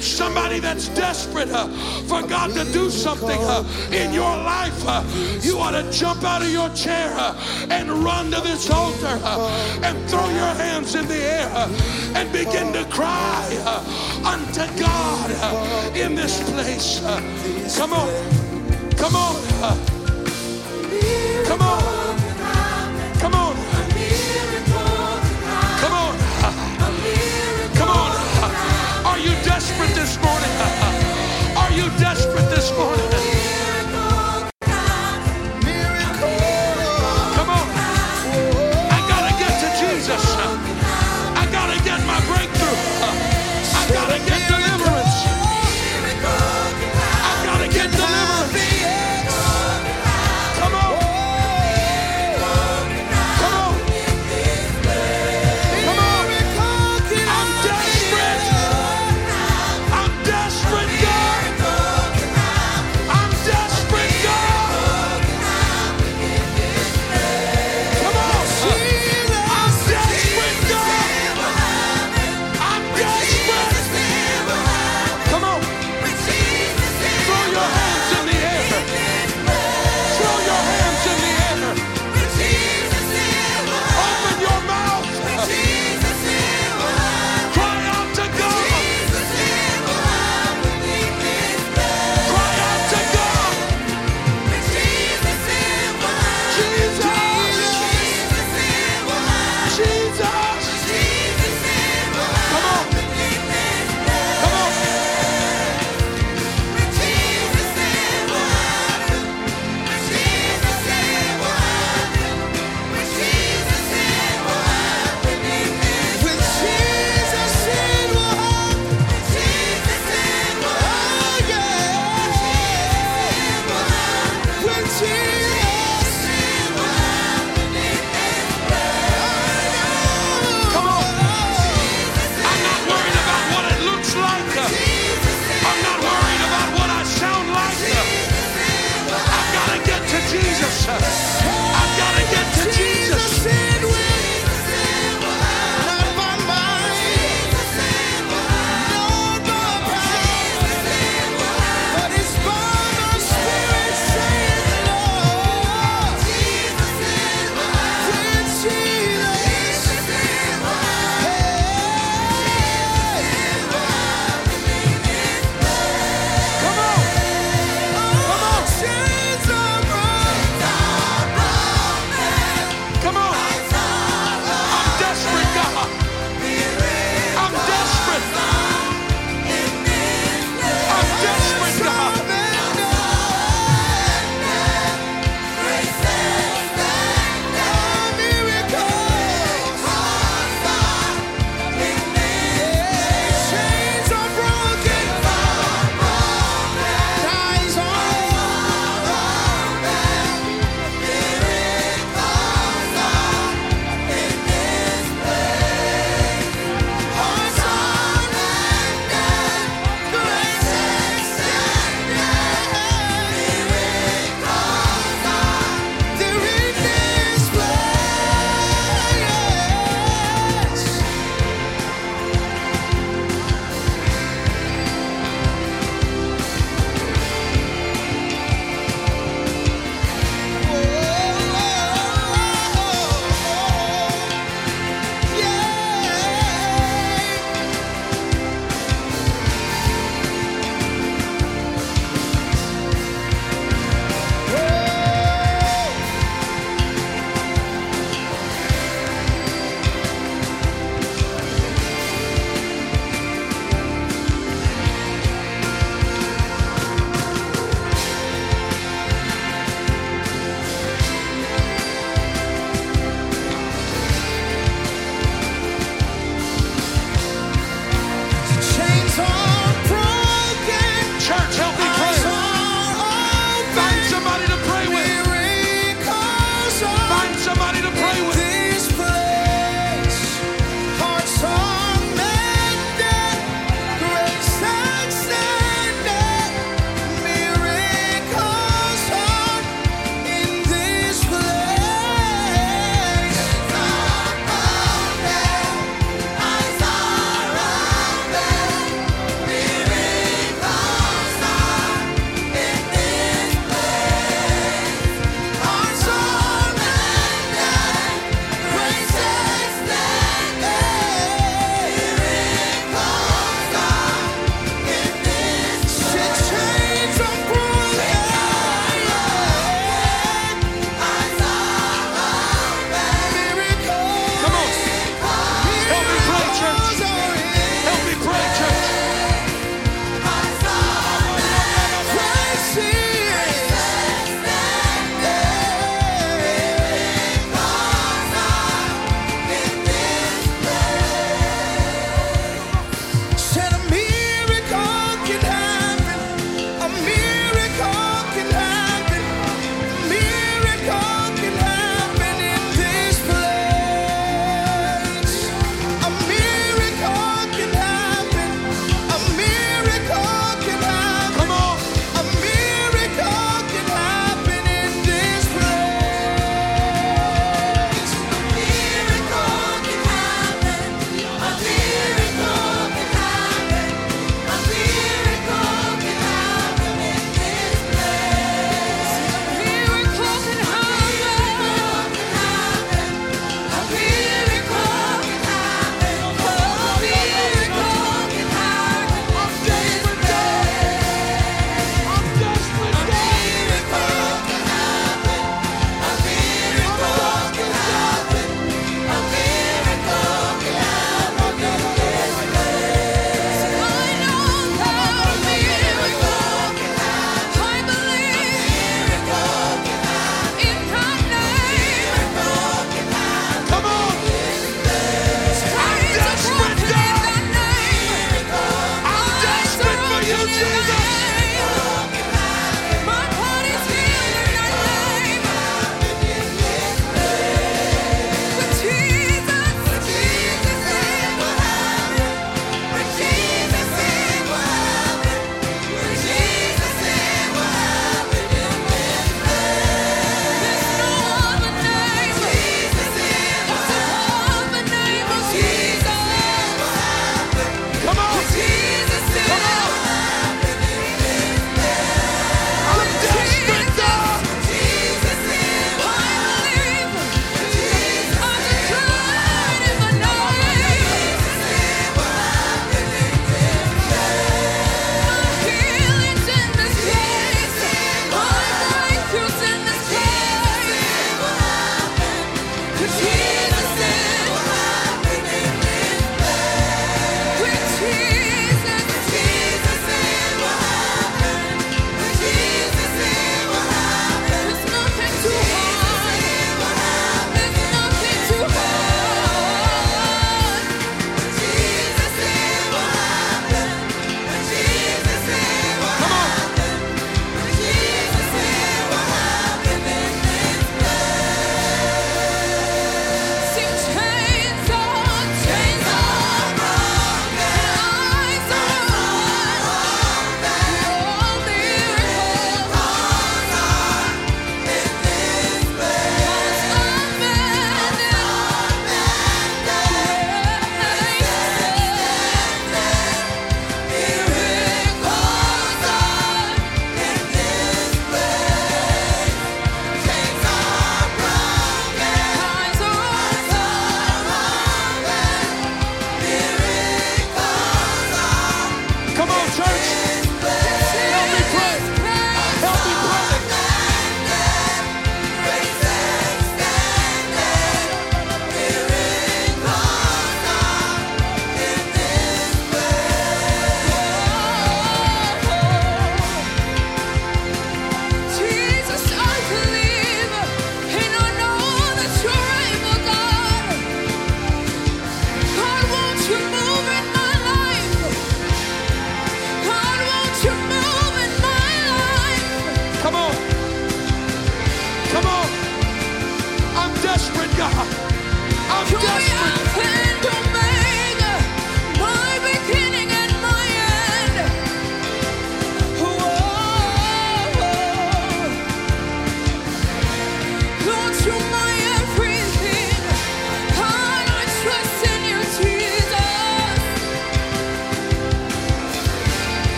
Somebody that's desperate for God to do something in your life. You ought to jump out of your chair and run to this altar and throw your hands in the air and begin to cry uh, unto God uh, in this place. Uh, come on. Come on. Come on. Come on. Come on. Come on. Are you desperate this morning? Are you desperate this morning?